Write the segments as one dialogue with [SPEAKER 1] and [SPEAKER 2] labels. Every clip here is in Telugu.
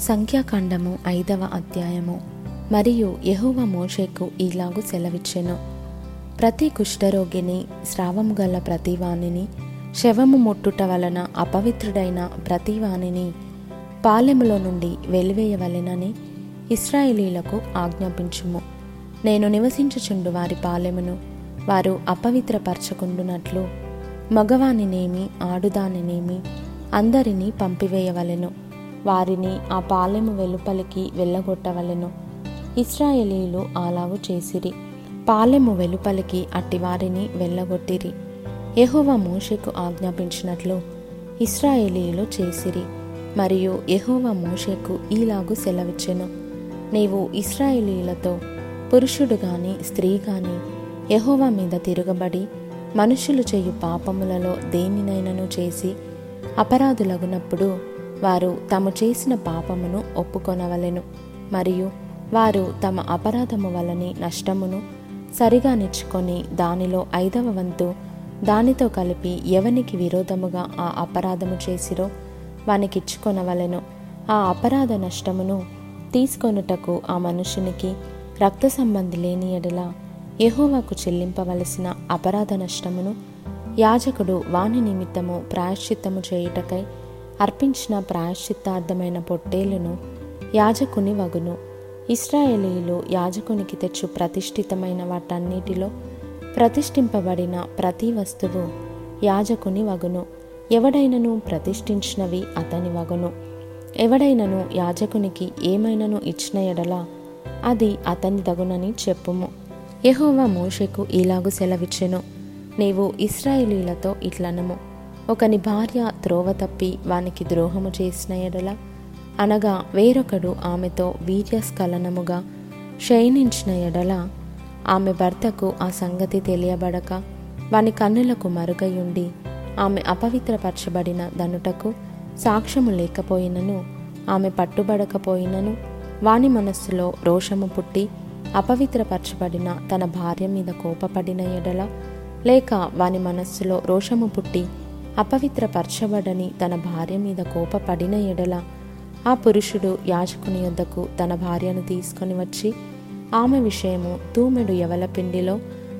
[SPEAKER 1] సంఖ్యాకాండము ఐదవ అధ్యాయము. మరియు యెహోవా మోషేకు ఈలాగు సెలవిచ్చెను. ప్రతి కుష్ఠరోగిని స్రావము గల ప్రతివానిని శవము ముట్టుట వలన అపవిత్రుడైన ప్రతివానిని పాలెములో నుండి వెలివేయవలెనని ఇస్రాయేలీలకు ఆజ్ఞాపించుము. నేను నివసించుచుండు వారి పాలెమును వారు అపవిత్రపరచకుండునట్లు మగవానినేమి ఆడుదానినేమి అందరినీ పంపివేయవలెను. వారిని ఆ పాలెము వెలుపలికి వెళ్ళగొట్టవలెను. ఇస్రాయేలీలు అలాగు చేసిరి. పాలెము వెలుపలికి అట్టివారిని వెళ్ళగొట్టిరి. యెహోవా మోషేకు ఆజ్ఞాపించినట్లు ఇస్రాయేలీలు చేసిరి. మరియు యహోవ మోషేకు ఈలాగు సెలవిచ్చెను. నీవు ఇస్రాయేలీలతో పురుషుడు గాని స్త్రీ గాని యహోవ మీద తిరగబడి మనుషులు చేయు పాపములలో దేనినైనను చేసి అపరాధులగునప్పుడు వారు తాము చేసిన పాపమును ఒప్పుకొనవలెను. మరియు వారు తమ అపరాధము వలని నష్టమును సరిగా నిచ్చుకొని దానిలో ఐదవ వంతు దానితో కలిపి ఎవనికి విరోధముగా ఆ అపరాధము చేసిరో వానికిచ్చుకొనవలెను. ఆ అపరాధ నష్టమును తీసుకొనుటకు ఆ మనుషునికి రక్త సంబంధి లేని ఎడల యహోవాకు చెల్లింపవలసిన అపరాధ నష్టమును యాజకుడు వాని నిమిత్తము ప్రాయశ్చిత్తము చేయుటకై అర్పించిన ప్రాయశ్చిత్తార్థమైన పొట్టేలును యాజకుని వగును. ఇస్రాయేలీలు యాజకునికి తెచ్చు ప్రతిష్ఠితమైన వాటన్నిటిలో ప్రతిష్ఠింపబడిన ప్రతి వస్తువు యాజకుని వగును. ఎవడైనను ప్రతిష్ఠించినవి అతని వగును. ఎవడైనను యాజకునికి ఏమైనను ఇచ్చిన ఎడల అది అతని దగునని చెప్పుము. యహోవా మోషకు ఇలాగు సెలవిచ్చెను. నీవు ఇస్రాయేలీలతో ఇట్లనము. ఒకని భార్య త్రోవ తప్పి వానికి ద్రోహము చేసిన ఎడల. అనగా వేరొకడు ఆమెతో వీర్యస్ఖలనముగా క్షయించిన ఎడల ఆమె భర్తకు ఆ సంగతి తెలియబడక వాని కన్నులకు మరుగయుండి ఆమె అపవిత్రపరచబడిన దనుటకు సాక్ష్యము లేకపోయినను ఆమె పట్టుబడకపోయినను వాని మనస్సులో రోషము పుట్టి అపవిత్రపరచబడిన తన భార్య మీద కోపపడిన ఎడల లేక వాని మనస్సులో రోషము పుట్టి అపవిత్రపరచబడని తన భార్య మీద కోపపడిన ఎడల ఆ పురుషుడు యాజకుని యొద్దకు తన భార్యను తీసుకొని వచ్చి ఆమె విషయము తూమెడు యవల పిండిలో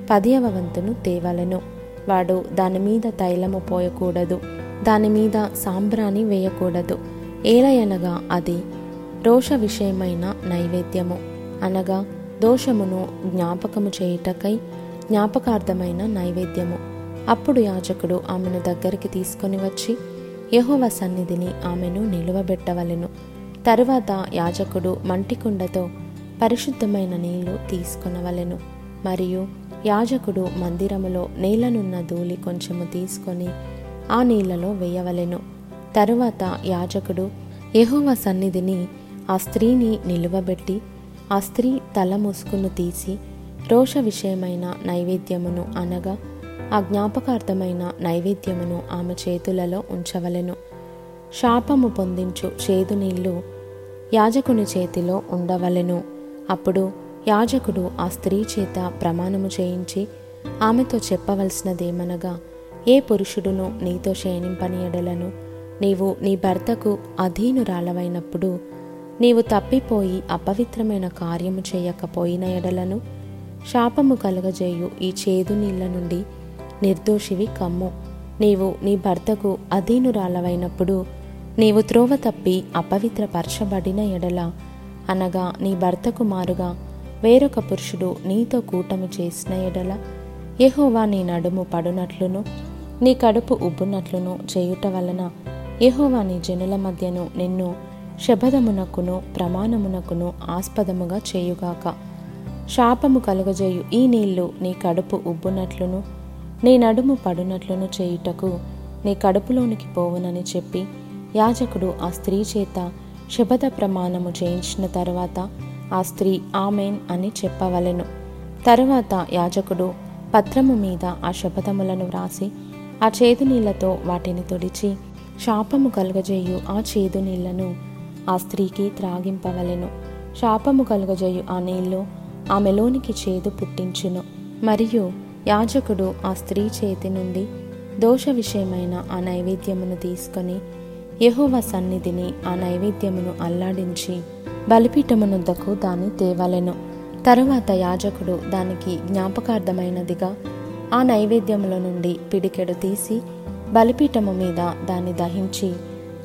[SPEAKER 1] పదియవ వంతును తేవలెను. వాడు దాని మీద తైలము పోయకూడదు. దాని మీద సాంబ్రాణి వేయకూడదు. ఏలయనగా అది రోష విషయమైన నైవేద్యము. అనగా దోషమును జ్ఞాపకము చేయుటకై జ్ఞాపకార్థమైన నైవేద్యము. అప్పుడు యాజకుడు ఆమెను దగ్గరికి తీసుకొని వచ్చి యహోవ సన్నిధిని ఆమెను నిలువబెట్టవలెను. తరువాత యాజకుడు మంటికుండతో పరిశుద్ధమైన నీళ్ళు తీసుకొనవలెను. మరియు యాజకుడు మందిరములో నేలనున్న ధూళి కొంచెము తీసుకొని ఆ నీళ్ళలో వేయవలెను. తరువాత యాజకుడు యహోవ సన్నిధిని ఆ స్త్రీని నిలువబెట్టి ఆ స్త్రీ తల ముసుకును తీసి రోష విషయమైన నైవేద్యమును అనగా ఆ జ్ఞాపకార్థమైన నైవేద్యమును ఆమె చేతులలో ఉంచవలెను. శాపము పొందించు చేదు నీళ్ళు యాజకుని చేతిలో ఉండవలెను. అప్పుడు యాజకుడు ఆ స్త్రీ చేత ప్రమాణము చేయించి ఆమెతో చెప్పవలసినదేమనగా ఏ పురుషుడును నీతో శయనింపని ఎడలను నీవు నీ భర్తకు అధీనురాలవైనప్పుడు నీవు తప్పిపోయి అపవిత్రమైన కార్యము చేయకపోయిన ఎడలను? శాపము కలుగజేయు ఈ చేదు నీళ్ళ నుండి నిర్దోషివి కమ్ము. నీవు నీ భర్తకు అధీనురాలవైనప్పుడు నీవు త్రోవ తప్పి అపవిత్రపరచబడిన ఎడల. అనగా నీ భర్తకు మారుగా వేరొక పురుషుడు నీతో కూటమి చేసిన ఎడల. యహోవా నీ నడుము పడునట్లును నీ కడుపు ఉబ్బునట్లును చేయుట వలన యహోవా నీ జనుల మధ్యను నిన్ను శబదమునకును ప్రమాణమునకును ఆస్పదముగా చేయుగాక. శాపము కలుగజేయు ఈ నీళ్ళు నీ కడుపు ఉబ్బునట్లును నీ నడుము పడునట్లును చేయుటకు నీ కడుపులోనికి పోవునని చెప్పి యాజకుడు ఆ స్త్రీ చేత శపథ ప్రమాణము చేయించిన తర్వాత ఆ స్త్రీ ఆమెన్ అని చెప్పవలెను. తరువాత యాజకుడు పత్రము మీద ఆ శపథములను వ్రాసి ఆ చేదు నీళ్ళతో వాటిని తొడిచి శాపము కలుగజేయు ఆ చేదు నీళ్ళను ఆ స్త్రీకి త్రాగింపవలెను. శాపము కలుగజేయు ఆ నీళ్ళు ఆమెలోనికి చేదు పుట్టించును. మరియు యాజకుడు ఆ స్త్రీ చేతి నుండి దోష విషయమైన ఆ నైవేద్యమును తీసుకొని యహోవ సన్నిధిని ఆ నైవేద్యమును అల్లాడించి బలిపీఠమునొద్దకు దాన్ని తేవలెను. తరువాత యాజకుడు దానికి జ్ఞాపకార్థమైనదిగా ఆ నైవేద్యముల నుండి పిడికెడు తీసి బలిపీఠము మీద దాన్ని దహించి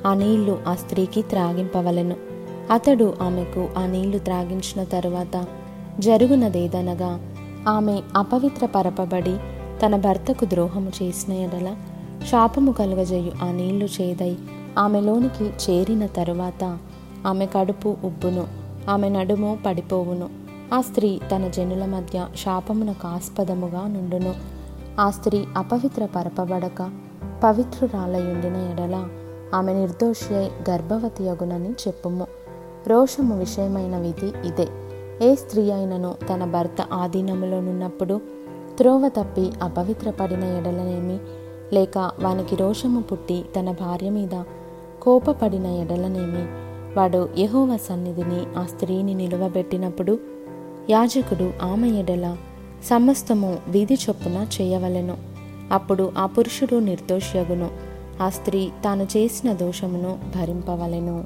[SPEAKER 1] ఆ నీళ్ళు ఆ స్త్రీకి త్రాగింపవలెను. అతడు ఆమెకు ఆ నీళ్ళు త్రాగించిన తరువాత జరుగునదేదనగా ఆమె అపవిత్ర పరపబడి తన భర్తకు ద్రోహము చేసిన ఎడల శాపము కలుగజేయు ఆ నీళ్ళు చేదై ఆమెలోనికి చేరిన తరువాత ఆమె కడుపు ఉబ్బును ఆమె నడుము పడిపోవును. ఆ స్త్రీ తన జనుల మధ్య శాపమునకు ఆస్పదముగా నుండును. ఆ స్త్రీ అపవిత్ర పరపబడక పవిత్రురాలయుండిన ఎడల ఆమె నిర్దోషి గర్భవతి అగునని చెప్పుము. రోషము విషయమైన విధి ఇదే. ఏ స్త్రీ అయినను తన భర్త ఆధీనములోనున్నప్పుడు త్రోవ తప్పి అపవిత్రపడిన ఎడలనేమి? లేక వానికి రోషము పుట్టి తన భార్య మీద కోపపడిన ఎడలనేమి? వాడు యహోవ సన్నిధిని ఆ స్త్రీని నిలువబెట్టినప్పుడు యాజకుడు ఆమె ఎడల సమస్తము విధి చొప్పున చేయవలెను. అప్పుడు ఆ పురుషుడు నిర్దోష్యగును ఆ స్త్రీ తాను చేసిన దోషమును భరింపవలెను.